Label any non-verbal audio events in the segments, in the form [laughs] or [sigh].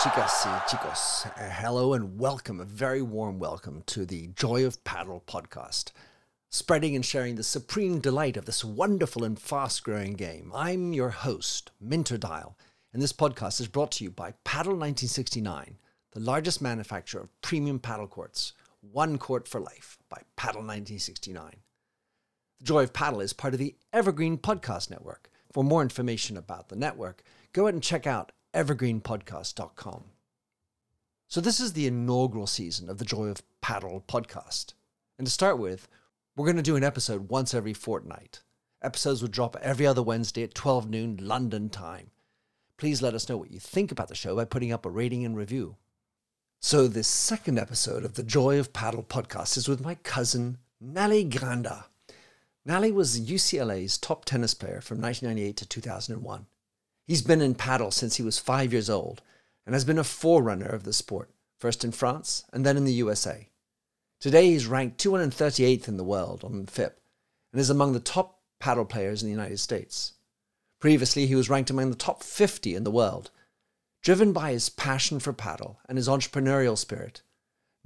chicas y chicos. Uh, hello and welcome, a very warm welcome to the Joy of Padel podcast, spreading and sharing the supreme delight of this wonderful and fast growing game. I'm your host, Minter Dial, and this podcast is brought to you by Padel 1969, the largest manufacturer of premium padel courts, one court for life by Padel 1969. The Joy of Padel is part of the Evergreen Podcast Network. For more information about the network, go ahead and check out evergreenpodcast.com. So, this is the inaugural season of the Joy of Padel podcast. And to start with, we're going to do an episode once every fortnight. Episodes will drop every other Wednesday at 12 noon London time. Please let us know what you think about the show by putting up a rating and review. So, this second episode of the Joy of Padel podcast is with my cousin, Nallé Grinda. Nallé was UCLA's top tennis player from 1998 to 2001. He's been in padel since he was five years old and has been a forerunner of the sport, first in France and then in the USA. Today he's ranked 238th in the world on FIP and is among the top padel players in the United States. Previously, he was ranked among the top 50 in the world. Driven by his passion for padel and his entrepreneurial spirit,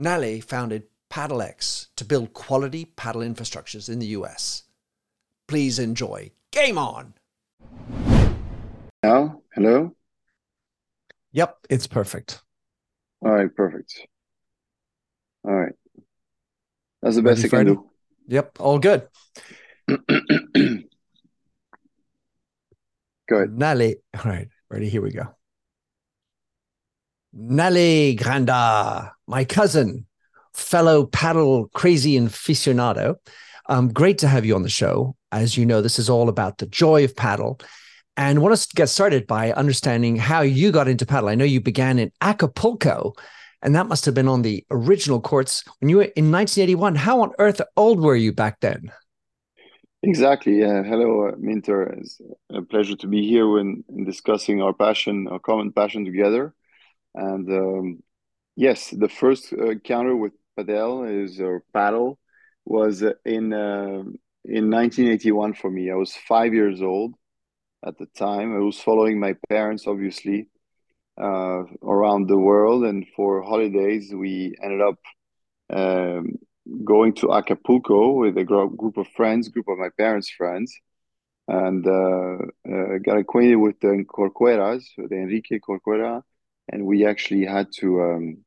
Nallé founded PadelX to build quality padel infrastructures in the US. Please enjoy Game On! Now, hello? Yep, it's perfect. All right, perfect. All right. That's the best Ready, I can do. Yep, all good. [clears throat] good. Nallé. All right, ready? Here we go. Nallé Grinda, my cousin, fellow padel crazy aficionado. Um, great to have you on the show. As you know, this is all about the joy of padel and want to get started by understanding how you got into padel. I know you began in Acapulco, and that must have been on the original courts when you were in 1981. How on earth old were you back then? Exactly. Hello, uh, Minter. It's a pleasure to be here when discussing our passion, our common passion together. And um, yes, the first uh, encounter with padel is or padel was in uh, in 1981 for me. I was five years old at the time. I was following my parents, obviously, uh, around the world. And for holidays, we ended up um, going to Acapulco with a group of friends, group of my parents' friends, and uh, uh, got acquainted with the Corcueras, the Enrique Corcuera. And we actually had to, um,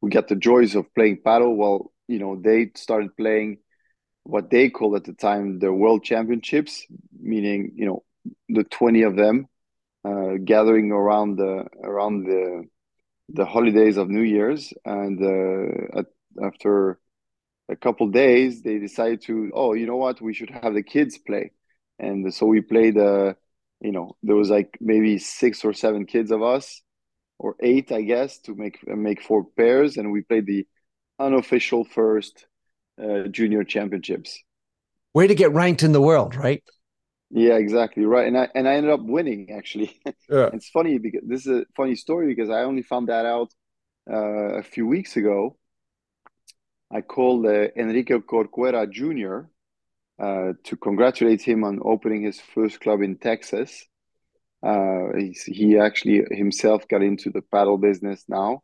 we got the joys of playing padel while, you know, they started playing what they called at the time the world championships meaning you know the 20 of them uh, gathering around the around the the holidays of New Year's, and uh, at, after a couple days, they decided to, oh, you know what, we should have the kids play, and so we played. Uh, you know, there was like maybe six or seven kids of us, or eight, I guess, to make make four pairs, and we played the unofficial first uh, junior championships. Way to get ranked in the world, right? Yeah, exactly right. And I and I ended up winning actually. [laughs] Yeah. it's funny because this is a funny story because I only found that out uh, a few weeks ago. I called uh, Enrique Corcuera Jr. Uh, to congratulate him on opening his first club in Texas. Uh, he actually himself got into the padel business now,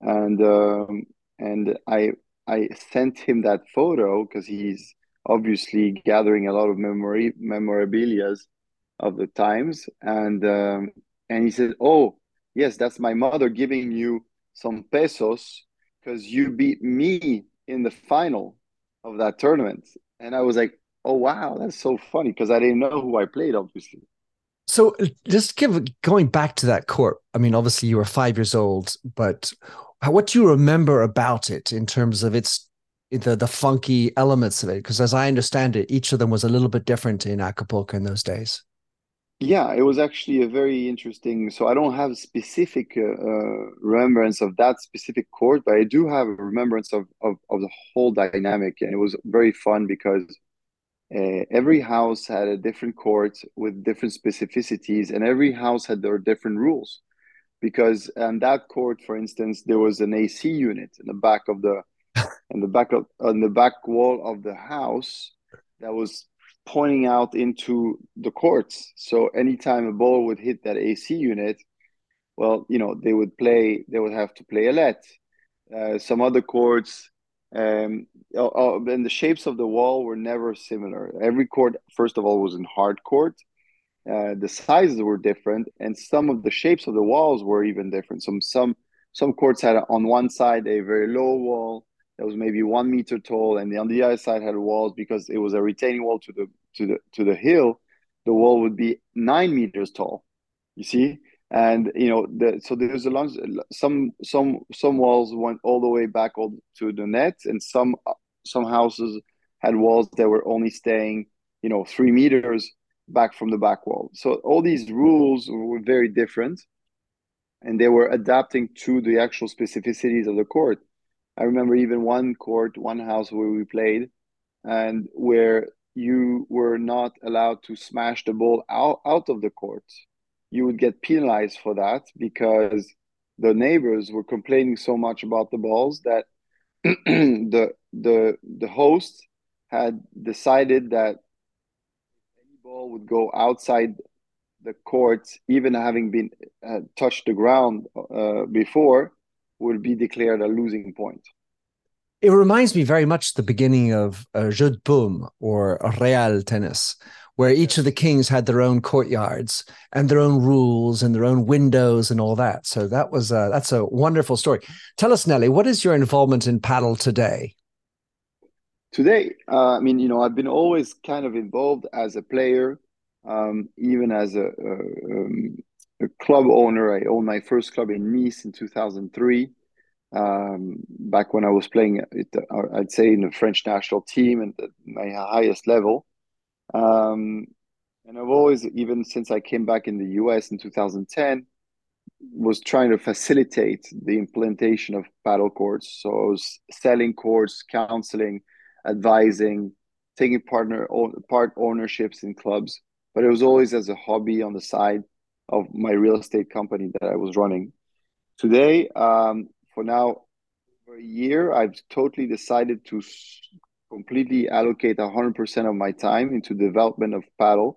and um, and I I sent him that photo because he's obviously gathering a lot of memory memorabilia of the times. And um, and he said oh yes that's my mother giving you some pesos because you beat me in the final of that tournament. And i was like oh wow that's so funny because i didn't know who i played obviously. So just give going back to that court i mean obviously you were five years old but what do you remember about it in terms of its the the funky elements of it because as i understand it each of them was a little bit different in acapulco in those days. Yeah it was actually a very interesting so i don't have specific uh, uh, remembrance of that specific court but i do have a remembrance of, of, of the whole dynamic and it was very fun because uh, every house had a different court with different specificities and every house had their different rules. Because on that court for instance there was an ac unit in the back of the in the back of on the back wall of the house that was pointing out into the courts. So anytime a ball would hit that AC unit, well, you know, they would play, they would have to play a let. Uh, some other courts, um, oh, oh, and the shapes of the wall were never similar. Every court, first of all, was in hard court. Uh, the sizes were different, and some of the shapes of the walls were even different. Some some some courts had on one side a very low wall that was maybe one meter tall, and on the other side had walls because it was a retaining wall to the to the to the hill. The wall would be nine meters tall. You see, and you know the so there's a lot some some some walls went all the way back all to the net and some some houses had walls that were only staying you know three meters back from the back wall so all these rules were very different and they were adapting to the actual specificities of the court i remember even one court one house where we played and where you were not allowed to smash the ball out, out of the court. You would get penalized for that because the neighbors were complaining so much about the balls that [clears throat] the the the host had decided that any ball would go outside the court, even having been uh, touched the ground uh, before, would be declared a losing point. It reminds me very much the beginning of uh, Jeu de Paume or Real tennis, where each of the kings had their own courtyards and their own rules and their own windows and all that. So that was a, that's a wonderful story. Tell us, Nallé, what is your involvement in padel today? Today, uh, I mean, you know, I've been always kind of involved as a player, um, even as a, a, um, a, club owner. I owned my first club in Nice in 2003. Um, back when I was playing, it, uh, I'd say in the French national team and at my highest level. Um, and I've always, even since I came back in the US in 2010, was trying to facilitate the implementation of padel courts. So I was selling courts, counseling, advising, taking partner part ownerships in clubs. But it was always as a hobby on the side of my real estate company that I was running. Today, um, for now, for a year, I've totally decided to completely allocate 100% of my time into development of padel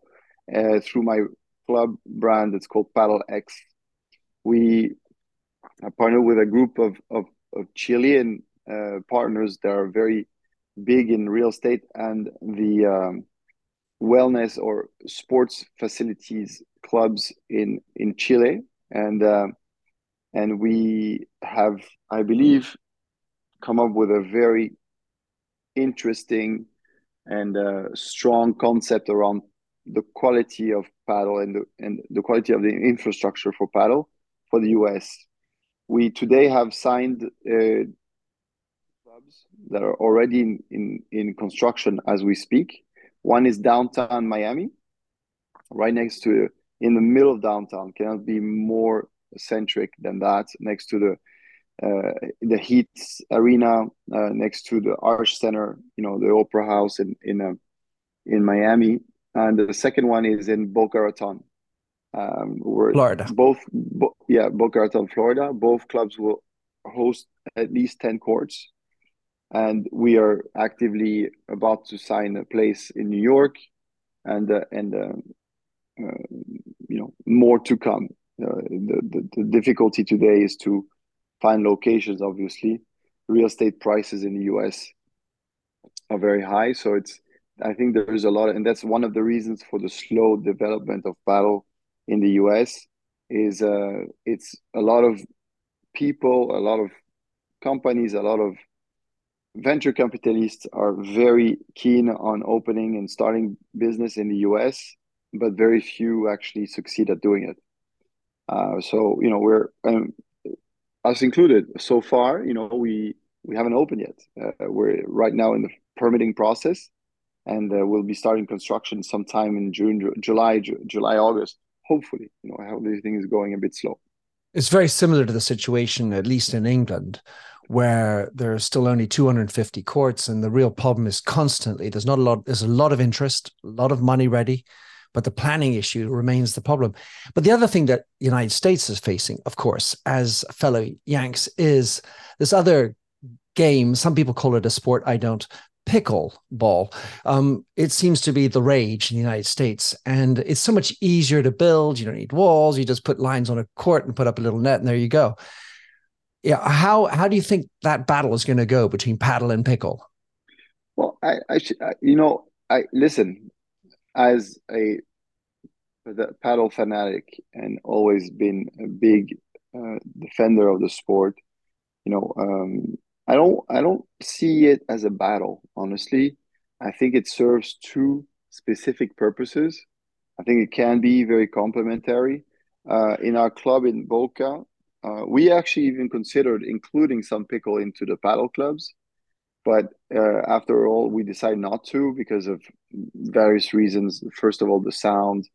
uh, through my club brand that's called Padel X. We partner with a group of, of, of Chilean uh, partners that are very big in real estate and the um, wellness or sports facilities clubs in in Chile and uh, and we have I believe come up with a very interesting and uh, strong concept around the quality of padel and the, and the quality of the infrastructure for padel for the US. We today have signed uh, clubs that are already in, in, in construction as we speak. One is downtown Miami, right next to, in the middle of downtown, cannot be more centric than that, next to the uh, the Heat Arena uh, next to the Arsht Center, you know, the Opera House in in uh, in Miami, and the second one is in Boca Raton, um, Florida. Both, bo- yeah, Boca Raton, Florida. Both clubs will host at least ten courts, and we are actively about to sign a place in New York, and uh, and uh, uh, you know more to come. the, the the difficulty today is to find locations obviously real estate prices in the us are very high so it's i think there's a lot of, and that's one of the reasons for the slow development of padel in the us is uh it's a lot of people a lot of companies a lot of venture capitalists are very keen on opening and starting business in the us but very few actually succeed at doing it uh, so you know we're um, us included. So far, you know, we we haven't opened yet. Uh, we're right now in the permitting process, and uh, we'll be starting construction sometime in June, July, July, August. Hopefully, you know, how everything is going a bit slow. It's very similar to the situation, at least in England, where there are still only 250 courts, and the real problem is constantly there's not a lot. There's a lot of interest, a lot of money ready, but the planning issue remains the problem. But the other thing that the United States is facing, of course, as fellow Yanks, is this other game. Some people call it a sport. I don't. pickle ball. Um, it seems to be the rage in the United States, and it's so much easier to build. You don't need walls; you just put lines on a court and put up a little net, and there you go. Yeah, how how do you think that battle is going to go between padel and pickle? Well, I, I, you know, I listen as a the padel fanatic and always been a big uh, defender of the sport. You know, um, I don't I don't see it as a battle. Honestly, I think it serves two specific purposes. I think it can be very complementary. Uh, in our club in Boca, uh, we actually even considered including some pickle into the padel clubs, but uh, after all, we decided not to because of various reasons. First of all, the sound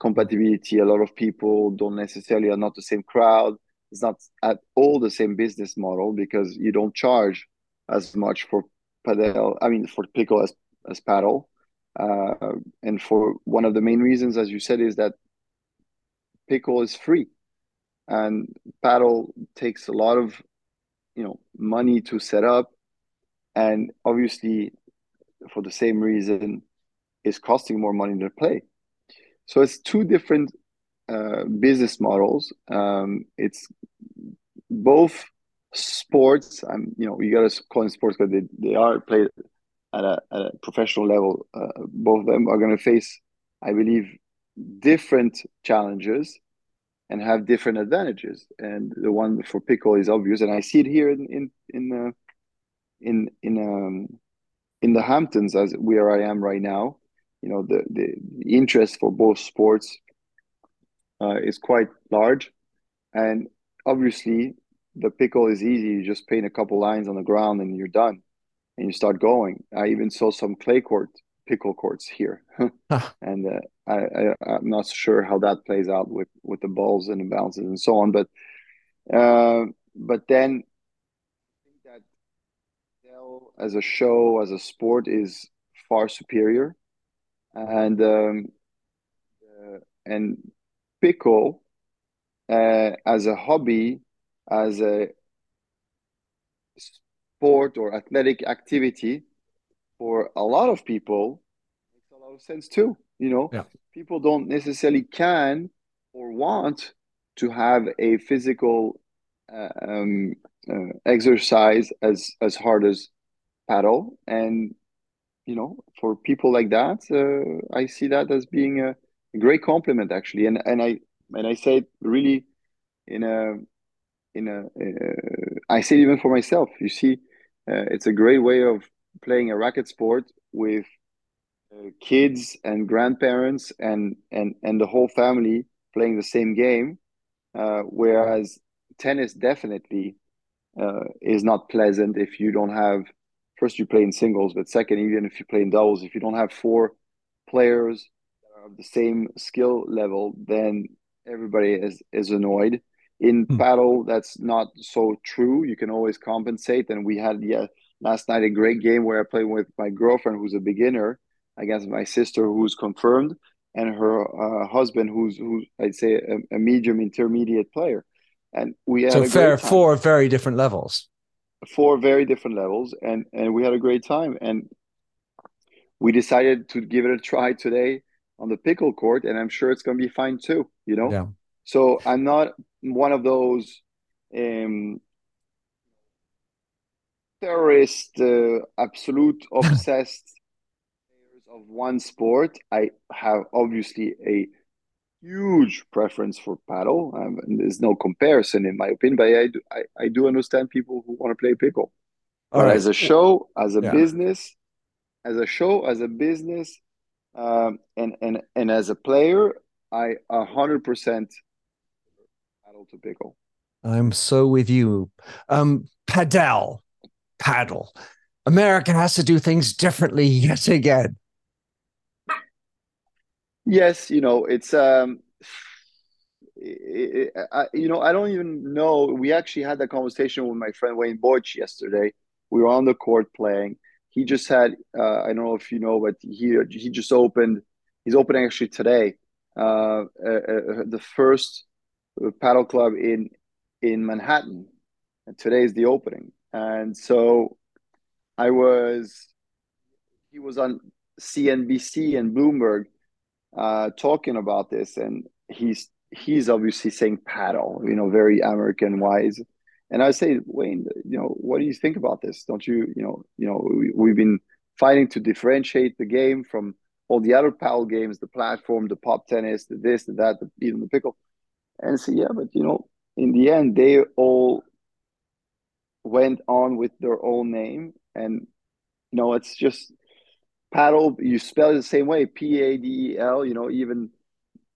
compatibility. A lot of people don't necessarily are not the same crowd. It's not at all the same business model because you don't charge as much for padel. I mean, for pickle as as padel. Uh, and for one of the main reasons, as you said, is that pickle is free, and padel takes a lot of you know money to set up, and obviously, for the same reason, is costing more money to play. So it's two different uh, business models. Um, it's both sports. I'm, you know, you got to call them sports because they, they are played at a, at a professional level. Uh, both of them are going to face, I believe, different challenges and have different advantages. And the one for pickle is obvious, and I see it here in in in uh, in in um, in the Hamptons as where I am right now you know the the, interest for both sports uh, is quite large, and obviously the pickle is easy. You just paint a couple lines on the ground and you're done, and you start going. I even saw some clay court pickle courts here, [laughs] and uh, I, I am not sure how that plays out with with the balls and the bounces and so on, but uh, but then I think that as a show as a sport is far superior. And um, uh, and pickle uh, as a hobby, as a sport or athletic activity for a lot of people makes a lot of sense too. You know, yeah. people don't necessarily can or want to have a physical uh, um, uh, exercise as as hard as padel, and you know, for people like that, uh, I see that as being a, great compliment actually, and and I and I say it really in a in a uh, I say it even for myself. You see, uh, it's a great way of playing a racket sport with uh, kids and grandparents and and and the whole family playing the same game, uh, whereas tennis definitely uh, is not pleasant if you don't have first you play in singles, but second, even if you play in doubles, if you don't have four players of the same skill level, then everybody is is annoyed. In mm. padel, that's not so true. You can always compensate. And we had yeah last night a great game where I played with my girlfriend, who's a beginner, against my sister, who's confirmed, and her uh, husband, who's who's I'd say a, a medium intermediate player. And we had so fair four very different levels four very different levels and and we had a great time and we decided to give it a try today on the pickle court and i'm sure it's going to be fine too you know yeah. so i'm not one of those um terrorist uh, absolute [laughs] obsessed of one sport i have obviously a huge preference for padel. Um, there's no comparison, in my opinion, but I do, I, I do understand people who want to play pickle. All but right. as a show, as a yeah. business, as a show, as a business, um, and and and as a player, I a hundred percent padel to pickle. I'm so with you. Um, padel, paddle. America has to do things differently yet again. Yes you know it's um it, it, I, you know i don't even know. We actually had that conversation with my friend wayne Boich yesterday. We were on the court playing. He just had uh, i don't know if you know but he he just opened he's opening actually today uh, uh, uh the first padel club in in manhattan. And today is the opening and so i was he was on CNBC and Bloomberg uh, talking about this, and he's he's obviously saying paddle, you know, very American wise. And I say, Wayne, you know, what do you think about this? Don't you, you know, you know, we, we've been fighting to differentiate the game from all the other paddle games, the platform, the pop tennis, the this, the that, the, even the pickle. And say, yeah, but you know, in the end, they all went on with their own name, and you know, it's just paddle. You spell it the same way, P A D E L. You know, even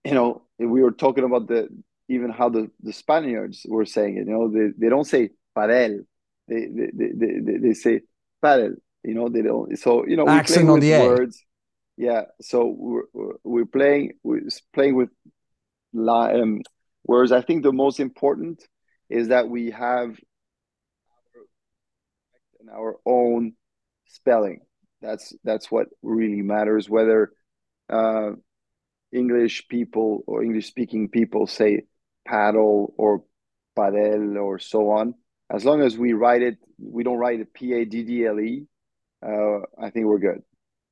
you know, we were talking about the even how the, the Spaniards were saying it. You know, they, they don't say padel, they they, they, they, they say paddle. You know, they don't. So you know, we play with words. Yeah. So we're we're playing we're playing with um, words. I think the most important is that we have our own spelling. That's that's what really matters. Whether uh, English people or English speaking people say paddle or padel or so on. As long as we write it, we don't write it P A D D L E. Uh, I think we're good.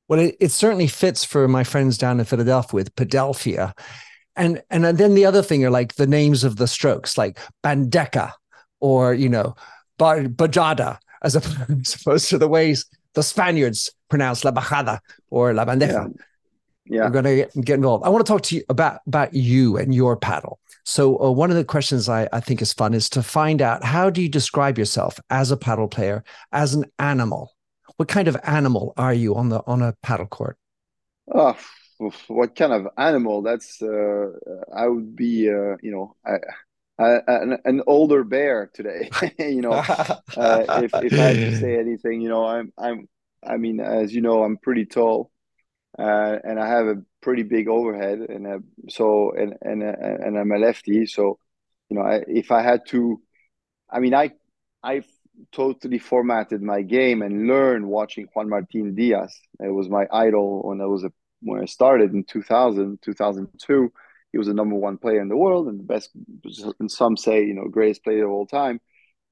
Well, it, it certainly fits for my friends down in Philadelphia with Padelphia. And and then the other thing are like the names of the strokes, like Bandeca or you know Bajada, [laughs] as opposed to the ways the Spaniards pronounce La Bajada or La Bandeja. Yeah yeah. we're going to get, involved. I want to talk to you about about you and your padel. So uh, one of the questions I, I think is fun is to find out how do you describe yourself as a padel player, as an animal? What kind of animal are you on the on a padel court? Oh, what kind of animal? That's uh, I would be, uh, you know, I, An, an, older bear today. [laughs] you know, [laughs] uh, if if I had to say anything, you know, I'm I'm I mean, as you know, I'm pretty tall uh, and I have a pretty big overhead, and a, so and and and I'm a lefty. So, you know, I, if I had to, I mean, I I totally formatted my game and learned watching Juan Martin Diaz. It was my idol when I was a when I started in 2000, 2002. He was the number one player in the world and the best, and some say, you know, greatest player of all time.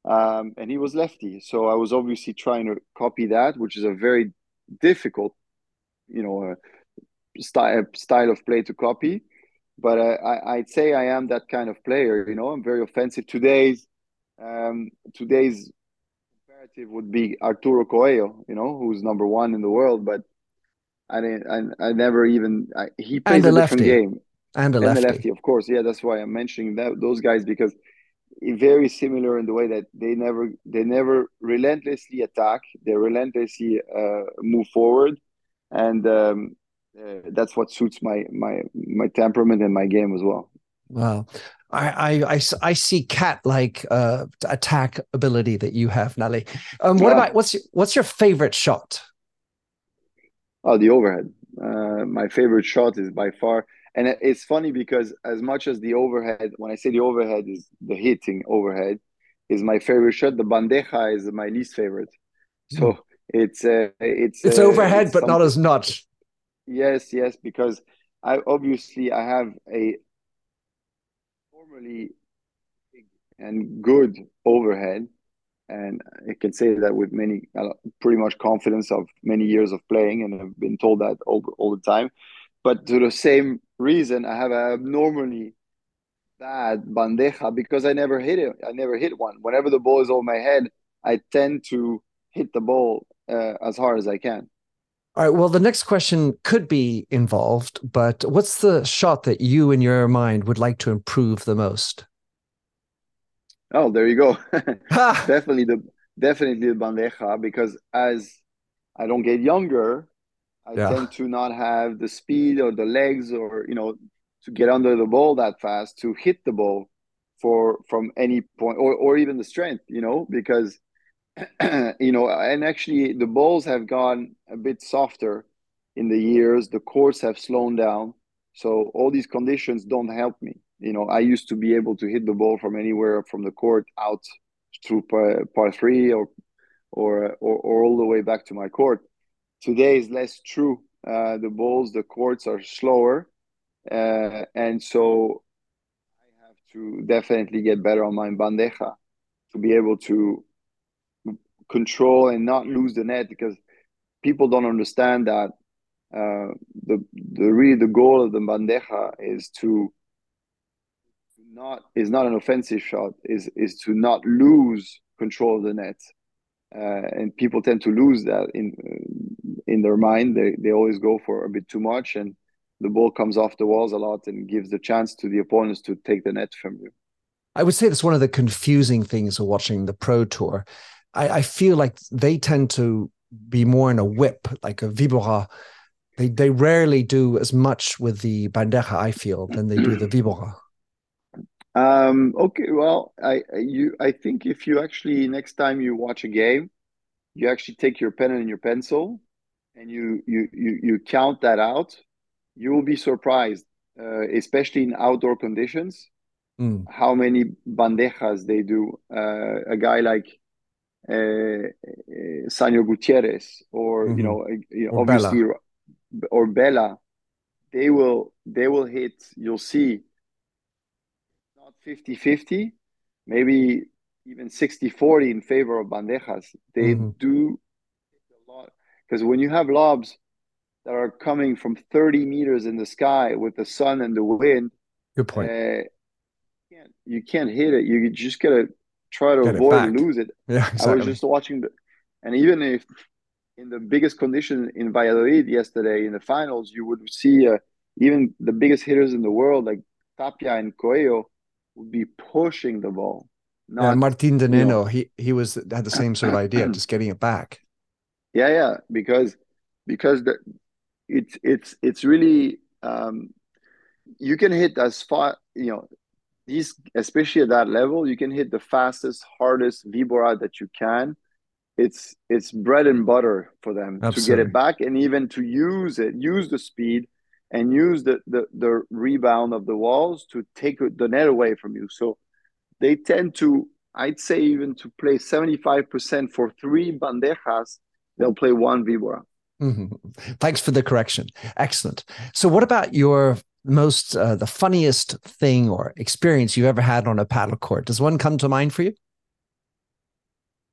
Um, and he was lefty. So I was obviously trying to copy that, which is a very difficult you know style style of play to copy. But uh, I, I'd say I am that kind of player. You know, I'm very offensive. Today's um, today's comparative would be Arturo Coello, You know, who's number one in the world, but I didn't. I, I never even. I, he plays a different game. And a lefty. And lefty, of course. Yeah, that's why I'm mentioning that those guys because very similar in the way that they never they never relentlessly attack. They relentlessly uh, move forward and um, uh, that's what suits my my my temperament and my game as well. Wow. I, I, I, I see cat like uh, attack ability that you have, Nallé. Um, what yeah. about what's your, what's your favorite shot? Oh, the overhead. Uh, my favorite shot is by far, and it's funny because as much as the overhead, when I say the overhead is the hitting overhead, is my favorite shot. The bandeja is my least favorite. So it's uh, it's it's uh, overhead, it's but not as much. Yes, yes, because I obviously I have a normally and good overhead, and I can say that with many uh, pretty much confidence of many years of playing, and I've been told that all all the time. But to the same reason, I have a abnormally bad bandeja because I never hit it. I never hit one. Whenever the ball is over my head, I tend to hit the ball uh, as hard as I can. All right. Well, the next question could be involved, but what's the shot that you, in your mind, would like to improve the most? Oh, there you go. [laughs] definitely the definitely the bandeja because as I don't get younger, I yeah. tend to not have the speed or the legs or you know to get under the ball that fast to hit the ball for from any point or or even the strength, you know, because [clears throat] you know, and actually the balls have gone a bit softer in the years. The courts have slowed down, so all these conditions don't help me. You know, I used to be able to hit the ball from anywhere from the court out through par, por tres or, or or or all the way back to my court. Today is less true. Uh, the balls, the courts are slower, uh, and so I have to definitely get better on my bandeja to be able to control and not lose the net because people don't understand that uh, the the really the goal of the bandeja is to not is not an offensive shot is is to not lose control of the net uh, and people tend to lose that in in their mind they they always go for a bit too much and the ball comes off the walls a lot and gives the chance to the opponents to take the net from you I would say that's one of the confusing things of watching the pro tour. I, I feel like they tend to be more in a whip, like a vibora. They they rarely do as much with the bandeja. I feel than they do the [clears throat] vibora. Um, okay, well, I you I think if you actually next time you watch a game, you actually take your pen and your pencil, and you you you you count that out, you will be surprised, uh, especially in outdoor conditions mm. how many bandejas they do. Uh, a guy like uh, uh Sanyo Gutierrez, or mm-hmm. you know, you know or obviously, Bela. or Bela, they will they will hit. You'll see, not 50-50, maybe even 60-40 in favor of bandejas. They mm-hmm. do a lot because when you have lobs that are coming from 30 meters in the sky with the sun and the wind. Good point. Uh, can't you can't hit it. You just gotta try to Get avoid lose it. Yeah, exactly. I was just watching the, and even if in the biggest condition in Valladolid yesterday in the finals, you would see uh, even the biggest hitters in the world like Tapia and Coello would be pushing the ball. Not, yeah, Martin Di Nenno, you know, he he was had the same sort of idea, just getting it back. [clears throat] Yeah, yeah, because because the, it's it's it's really um, you can hit as far you know these, especially at that level, you can hit the fastest, hardest vibora that you can. It's it's bread and butter for them Absolutely. to get it back and even to use it, use the speed and use the, the the rebound of the walls to take the net away from you. So they tend to, I'd say, even to play seventy five percent for three bandejas, they'll play one vibora. Mm-hmm. Thanks for the correction. Excellent. So, what about your most uh, the funniest thing or experience you've ever had on a padel court? Does one come to mind for you?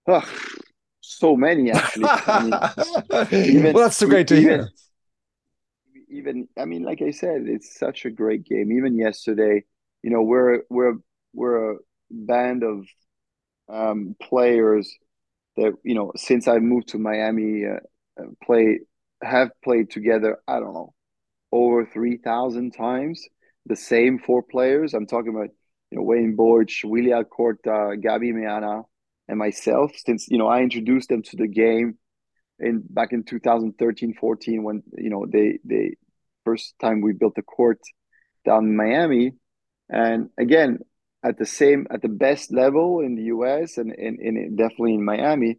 Oh, so many actually. I mean, [laughs] even, well, that's so great to even, hear. Even I mean, like I said, it's such a great game. Even yesterday, you know, we're we're we're a band of um, players that you know since I moved to Miami, uh, uh play have played together. I don't know over 3,000 times. The same four players. I'm talking about, you know, Wayne Boich, Willie Alcorta, Gabi Meana, and myself. Since you know, I introduced them to the game in back in 2013, 14, when you know they they first time we built a court down in Miami, and again at the same at the best level in the U.S. and in definitely in Miami,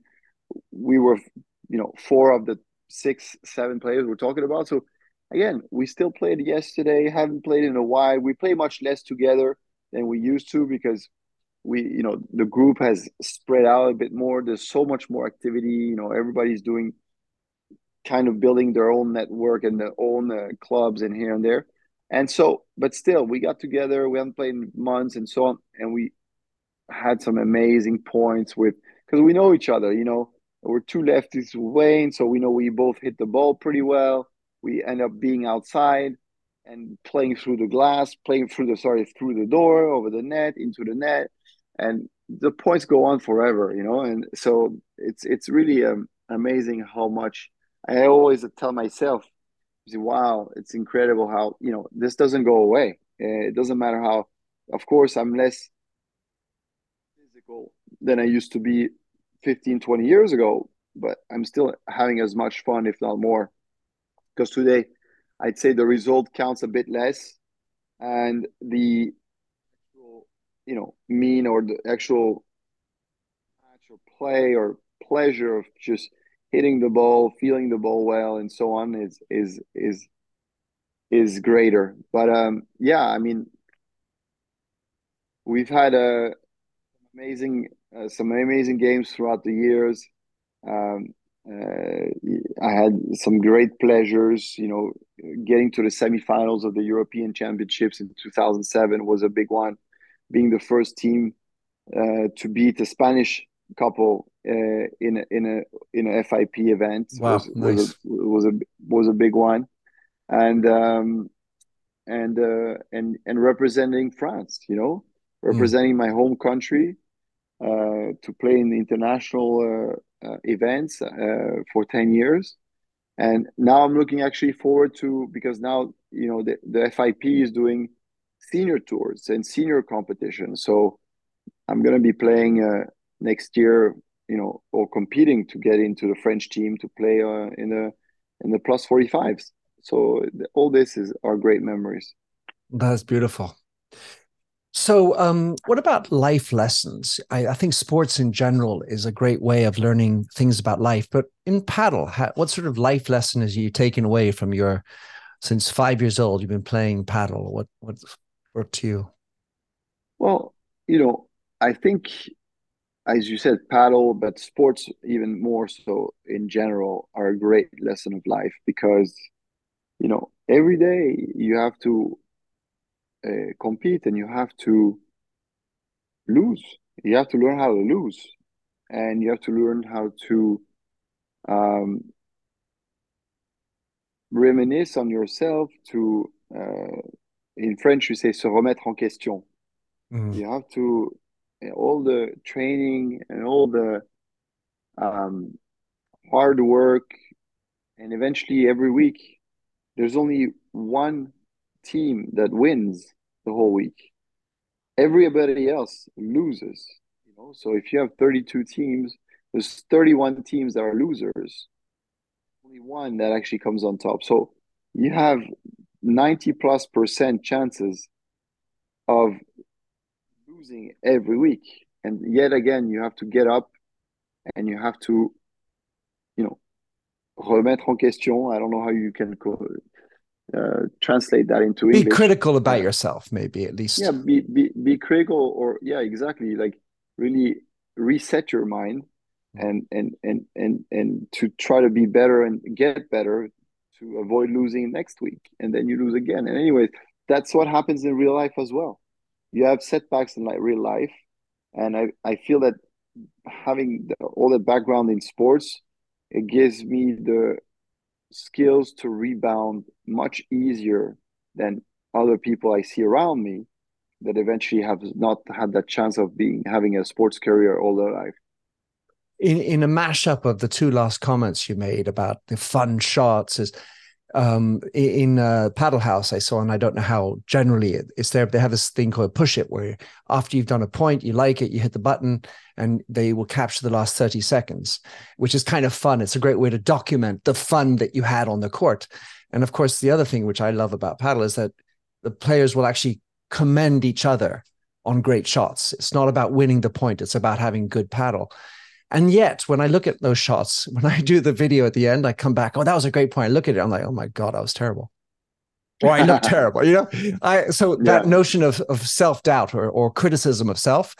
we were you know four of the six seven players we're talking about. So again, we still played yesterday, haven't played in a while. We play much less together than we used to because we, you know, the group has spread out a bit more. There's so much more activity. You know, everybody's doing kind of building their own network and their own uh, clubs and here and there. And so, but still, we got together. We haven't played in months and so on, and we had some amazing points with because we know each other. You know, we're two lefties, Wayne, so we know we both hit the ball pretty well we end up being outside and playing through the glass, playing through the sorry through the door, over the net, into the net, and the points go on forever, you know. And so it's it's really um, amazing how much I always tell myself, "Wow, it's incredible how you know this doesn't go away. Uh, it doesn't matter how. Of course, I'm less physical than I used to be 15, 20 years ago, but I'm still having as much fun, if not more." because today I'd say the result counts a bit less, and the you know mean or the actual or play or pleasure of just hitting the ball, feeling the ball well, and so on is is is is greater. But um, yeah, I mean, we've had a uh, amazing uh, some amazing games throughout the years. Um, uh, I had some great pleasures. You know, getting to the semifinals of the European Championships in 2007 was a big one. Being the first team uh, to beat a Spanish couple uh, in a, in a in a FIP event. Wow, was, nice. was a, was a was a big one, and um, and uh, and and representing France. You know, Hmm. representing my home country uh, to play in international uh, uh, events uh, for ten years, and now I'm looking actually forward to because now you know the the FIP is doing senior tours and senior competitions, so I'm going to be playing uh, next year, you know, or competing to get into the French team to play uh, in the in the plus 45s. So all this is are great memories. That's beautiful. So, um, what about life lessons? I, I, think sports in general is a great way of learning things about life. But in paddle, how, what sort of life lesson is you taken away from your since five years old? You've been playing paddle. What what to you? Well, you know, I think, as you said, paddle, but sports even more so in general are a great lesson of life because, you know, every day you have to uh, compete and you have to lose. You have to learn how to lose, and you have to learn how to um, reminisce on yourself. To uh, in French, you say se remettre en question. Mm. You have to all the training and all the um, hard work, and eventually every week, there's only one team that wins the whole week. Everybody else loses. You know, so if you have 32 teams, there's 31 teams that are losers. Only one that actually comes on top. So you have 90 plus percent chances of losing every week. And yet again, you have to get up and you have to, you know, remettre en question. I don't know how you can call uh, translate that into be English. Critical about yourself, maybe at least. Yeah, be, be be critical, or yeah, exactly. Like really reset your mind, and and and and and to try to be better and get better to avoid losing next week, and then you lose again. And anyways, that's what happens in real life as well you have setbacks in like real life and i i feel that having the, all the background in sports it gives me the skills to rebound much easier than other people i see around me that eventually have not had that chance of being having a sports career all their life in in a mashup of the two last comments you made about the fun shots is um, in uh, Padel Haus I saw, and I don't know how generally it, it's there. But they have this thing called push it, where after you've done a point, you like it, you hit the button, and they will capture the last thirty seconds, which is kind of fun. It's a great way to document the fun that you had on the court. And of course, the other thing which I love about padel is that the players will actually commend each other on great shots. It's not about winning the point; it's about having good padel. And yet, when I look at those shots, [laughs] when I do the video at the end, I come back, oh, that was a great point. I look at it, I'm like, oh my God, I was terrible. Or I look [laughs] terrible, you know? I so yeah. that notion of, of self-doubt or, or criticism of self,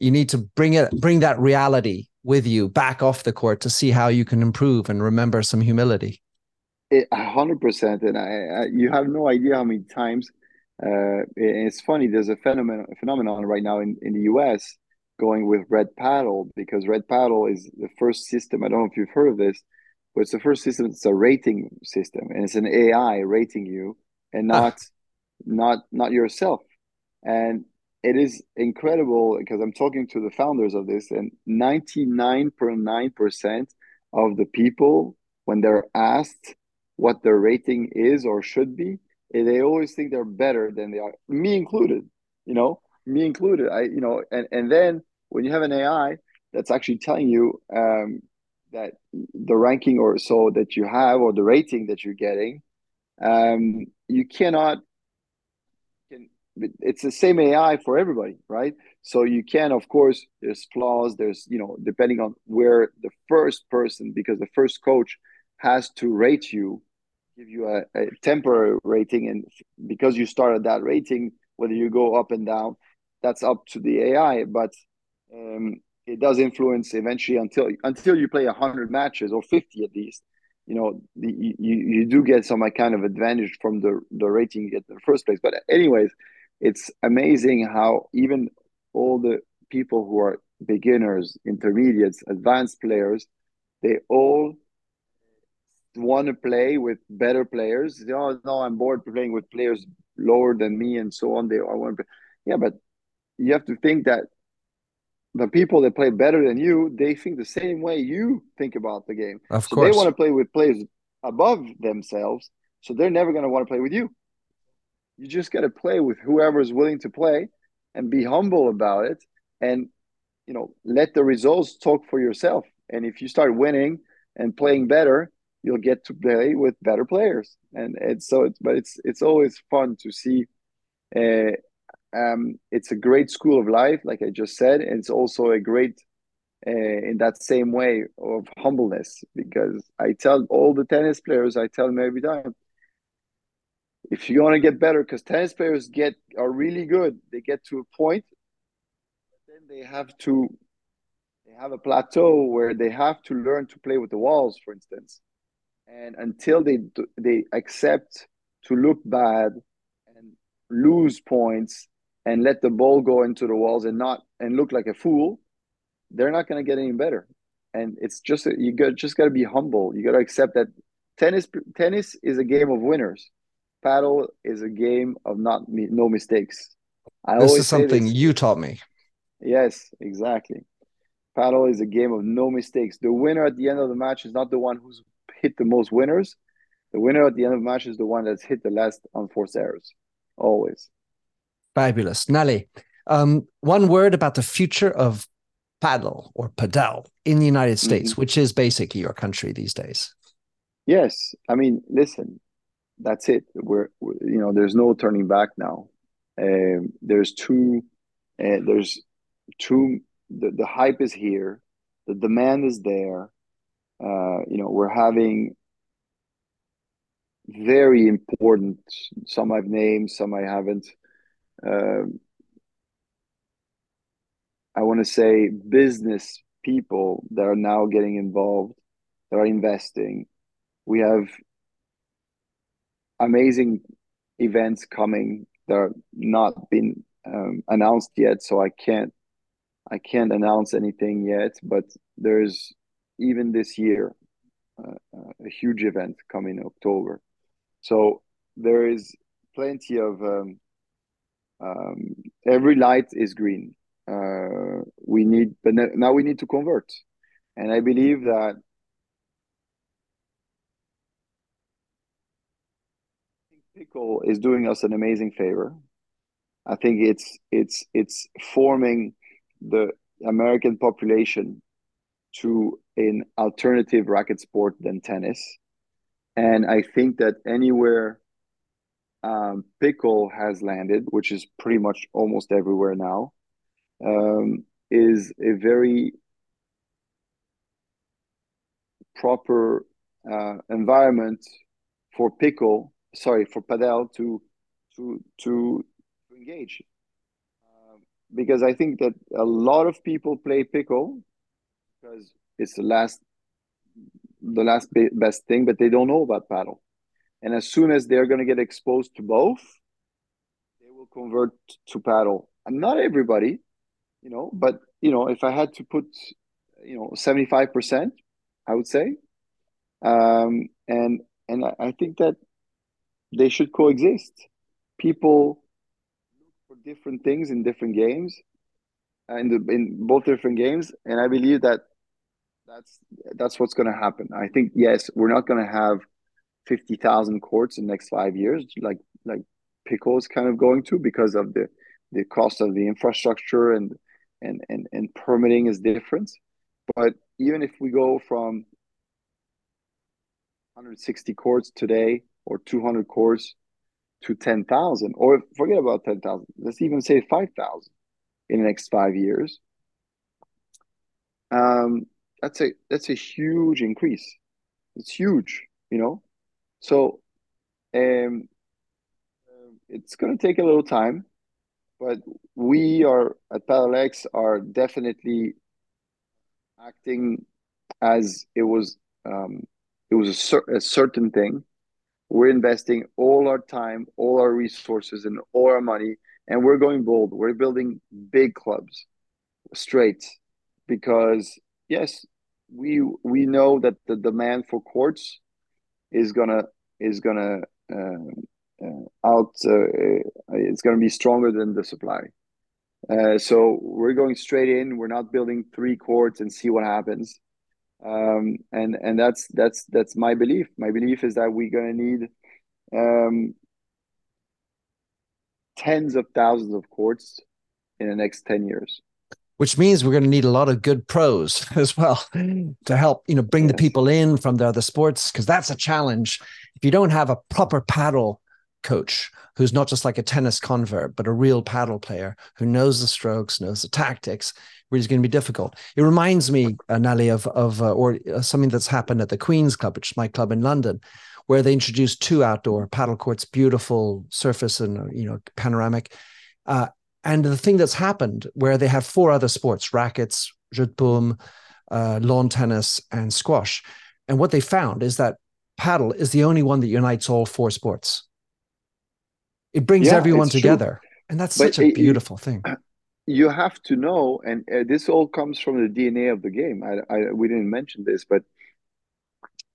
you need to bring it, bring that reality with you back off the court to see how you can improve and remember some humility. A hundred percent. And I, I, you have no idea how many times uh, it's funny. There's a phenomenon, phenomenon right now in, in the US going with Red Padel because Red Padel is the first system. I don't know if you've heard of this, but it's the first system. It's a rating system, and it's an AI rating you, and not ah. not not yourself. And it is incredible because I'm talking to the founders of this, and 99.9 percent of the people, when they're asked what their rating is or should be, they always think they're better than they are, me included. You know, me included. I, you know, and and then when you have an AI that's actually telling you um, that the ranking or so that you have or the rating that you're getting, um, you cannot. Can, it's the same AI for everybody, right? So you can, of course, there's flaws. There's you know depending on where the first person, because the first coach has to rate you, give you a, a temporary rating, and because you started that rating, whether you go up and down, that's up to the AI. But um, it does influence eventually until until you play 100 matches or 50 at least you know the, you, you do get some kind of advantage from the the rating in the first place but anyways it's amazing how even all the people who are beginners, intermediates, advanced players, they all want to play with better players. Oh no, I'm bored playing with players lower than me and so on. They I want to, yeah, but you have to think that the people that play better than you, they think the same way you think about the game. Of so course, they want to play with players above themselves, so they're never going to want to play with you. You just got to play with whoever is willing to play, and be humble about it, and you know let the results talk for yourself. And if you start winning and playing better, you'll get to play with better players. And it's so it's but it's it's always fun to see. Uh, um, it's a great school of life, like I just said. And it's also a great uh, in that same way of humbleness because I tell all the tennis players, I tell them every time, if you want to get better, because tennis players get are really good, they get to a point, then they have to they have a plateau where they have to learn to play with the walls, for instance, and until they they accept to look bad and lose points and let the ball go into the walls and not and look like a fool, they're not going to get any better. And it's just you got just got to be humble. You got to accept that tennis tennis is a game of winners. Paddle is a game of not no mistakes. I this is something this. you taught me. Yes, exactly. Paddle is a game of no mistakes. The winner at the end of the match is not the one who's hit the most winners. The winner at the end of the match is the one that's hit the last unforced errors. Always. Fabulous. Nallé, um, one word about the future of paddle or padel in the United mm-hmm. States, mm-hmm. which is basically your country these days. Yes. I mean, listen, that's it. We're, we're you know, there's no turning back now. Um, there's two, uh, there's two, the, the hype is here, the demand is there. Uh, you know, we're having very important, some I've named, some I haven't, uh, I want to say business people that are now getting involved, that are investing. We have amazing events coming that are not been um, announced yet, so I can't I can't announce anything yet. But there's even this year uh, uh a huge event coming in October, so there is plenty of um, um, every light is green. Uh, we need, but now we need to convert, and I believe that Pickle is doing us an amazing favor. I think it's it's it's forming the American population to an alternative racket sport than tennis, and I think that anywhere um, pickle has landed, which is pretty much almost everywhere now, um, is a very proper uh, environment for pickle, sorry, for padel to to to, engage. Uh, because I think that a lot of people play pickle because it's the last the last best thing, but they don't know about padel. And as soon as they're going to get exposed to both, they will convert to paddle. And not everybody, you know, but you know, if I had to put, you know, seventy five percent, I would say, um, and and I think that they should coexist. People look for different things in different games, and in, in both different games, and I believe that that's that's what's going to happen. I think yes, we're not going to have 50,000 courts in the next five years, like like Pickle is kind of going to because of the the cost of the infrastructure and and and, and permitting is different. But even if we go from 160 courts today or 200 courts to 10,000 or forget about 10,000 let's even say 5,000 in the next 5 years um that's a that's a huge increase it's huge you know so um, it's going to take a little time, but we are at PadelX are definitely acting as it was um, it was a, cer- a certain thing. We're investing all our time, all our resources, and all our money, and we're going bold. We're building big clubs, straight. because yes, we we know that the demand for courts is gonna is gonna uh, uh, out uh, it's gonna be stronger than the supply. Uh, so we're going straight in. We're not building three courts and see what happens. Um, and and that's that's that's my belief. My belief is that we're gonna need um, tens of thousands of courts in the next ten years which means we're going to need a lot of good pros [laughs] as well to help you know bring the people in from the other sports because that's a challenge. If you don't have a proper paddle coach who's not just like a tennis convert but a real paddle player who knows the strokes knows the tactics really is going to be difficult. It reminds me uh, Nallé of of uh, or uh, something that's happened at the Queen's Club which is my club in London where they introduced two outdoor paddle courts beautiful surface and you know panoramic. Uh, and the thing that's happened where they have four other sports rackets, jeu de paume, uh, lawn tennis, and squash. And what they found is that paddle is the only one that unites all four sports. It brings yeah, everyone together. True. And that's but such a beautiful it, thing. [clears throat] You have to know, and uh, this all comes from the DNA of the game. I, I we didn't mention this, but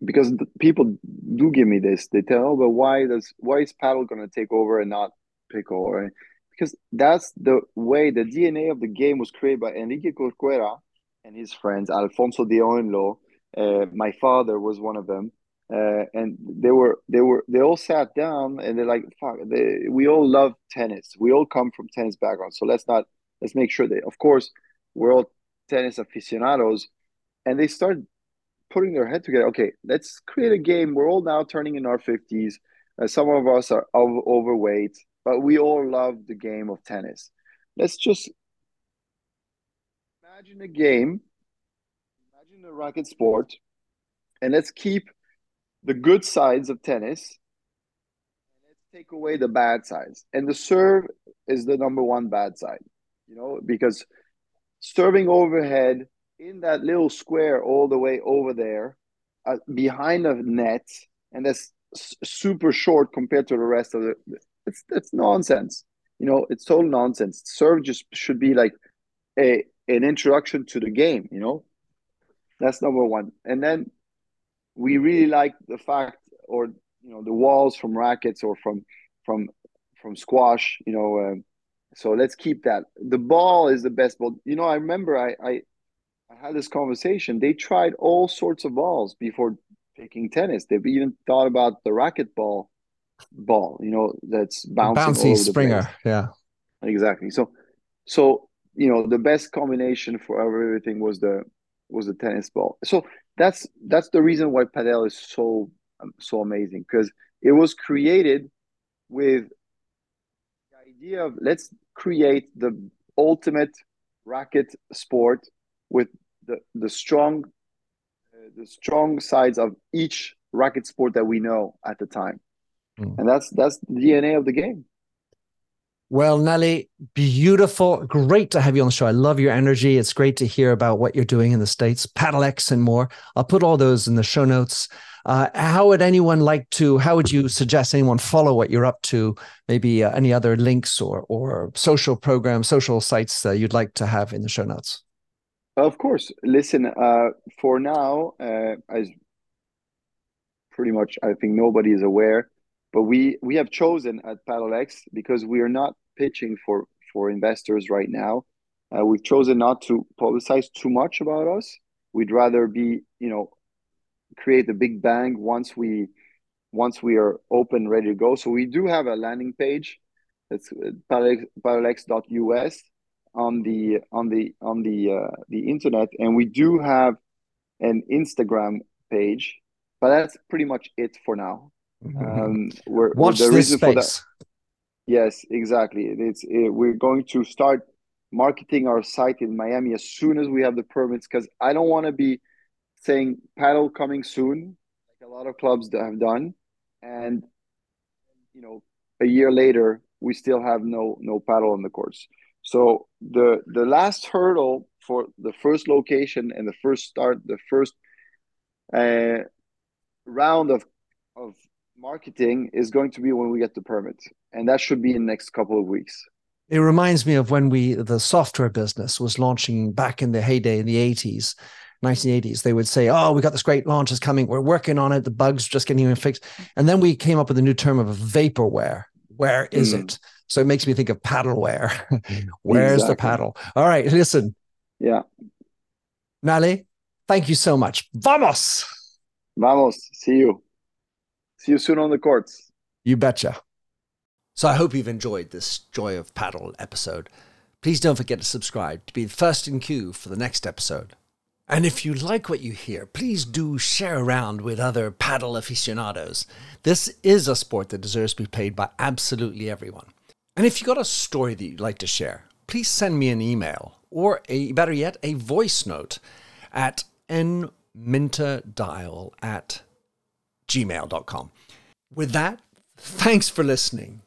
because people do give me this, they tell, "Oh, but why does why is paddle going to take over and not pickle?" Because that's the way the DNA of the game was created by Enrique Corcuera and his friends, Alfonso de Hohenlohe. Uh, my father was one of them. Uh, and they were they were they all sat down and they're like fuck they, we all love tennis we all come from tennis background so let's not let's make sure that of course we're all tennis aficionados and they start putting their head together okay let's create a game we're all now turning in our 50s uh, some of us are overweight but we all love the game of tennis. Let's just imagine a game, imagine a racket sport, and let's keep the good sides of tennis let's take away the bad sides. And the serve is the number one bad side, you know, because serving overhead in that little square all the way over there uh, behind the net, and that's super short compared to the rest of the it's it's nonsense. You know, it's total nonsense. Serve just should be like a an introduction to the game. You know, that's number one. And then we really like the fact, or you know, the walls from rackets or from from from squash. You know, uh, so let's keep that. The ball is the best ball. You know, I remember I I, I had this conversation. They tried all sorts of balls before picking tennis. They've even thought about the racket ball you know, that's bouncing bouncy Springer. Yeah, exactly. So, so you know, the best combination for everything was the was the tennis ball. So that's that's the reason why padel is so um, so amazing because it was created with the idea of let's create the ultimate racket sport with the the strong uh, the strong sides of each racket sport that we know at the time Mm. And that's that's the DNA of the game. Well, Nallé, beautiful. Great to have you on the show. I love your energy. It's great to hear about what you're doing in the States, PadelX and more. I'll put all those in the show notes. Uh, how would anyone like to, how would you suggest anyone follow what you're up to? Maybe uh, any other links or, or social programs, social sites uh, you'd like to have in the show notes? Of course. Listen, uh, for now, uh, as pretty much I think nobody is aware, but we we have chosen at PadelX because we are not pitching for for investors right now. Uh, we've chosen not to publicize too much about us. We'd rather be, you know, create a big bang once we once we are open, ready to go. So we do have a landing page. That's padelx.us on the on the on the uh, the internet, and we do have an Instagram page. But that's pretty much it for now. Um, we're, Watch the this space. Yes, exactly. It's it, we're going to start marketing our site in Miami as soon as we have the permits because I don't want to be saying paddle coming soon, like a lot of clubs that have done, and you know, a year later we still have no no paddle on the course. So the the last hurdle for the first location and the first start, the first uh, round of of marketing is going to be when we get the permit, and that should be in the next couple of weeks. It reminds me of when we the software business was launching back in the heyday in the 80s. 1980s, they would say, "Oh, we got this great launch is coming. We're working on it. The bugs just getting fixed." And then we came up with a new term of vaporware. Where is mm. it? So it makes me think of paddleware. [laughs] Where's exactly. the paddle? All right, listen. Yeah. Nallé, thank you so much. Vamos. Vamos. See you. See you soon on the courts. You betcha. So I hope you've enjoyed this Joy of Padel episode. Please don't forget to subscribe to be the first in queue for the next episode. And if you like what you hear, please do share around with other paddle aficionados. This is a sport that deserves to be played by absolutely everyone. And if you've got a story that you'd like to share, please send me an email or a better yet, a voice note at nminterdial at gmail.com. With that, thanks for listening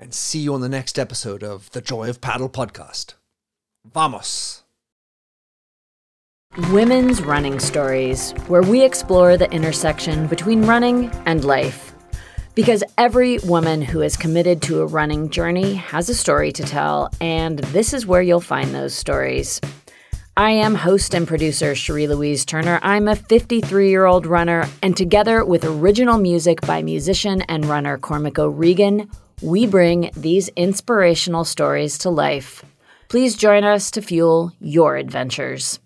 and see you on the next episode of the Joy of Padel podcast. Vamos! Women's Running Stories, where we explore the intersection between running and life. Because every woman who is committed to a running journey has a story to tell, and this is where you'll find those stories. I am host and producer Cherie Louise Turner. I'm a 53 year old runner, and together with original music by musician and runner Cormac O'Regan, we bring these inspirational stories to life. Please join us to fuel your adventures.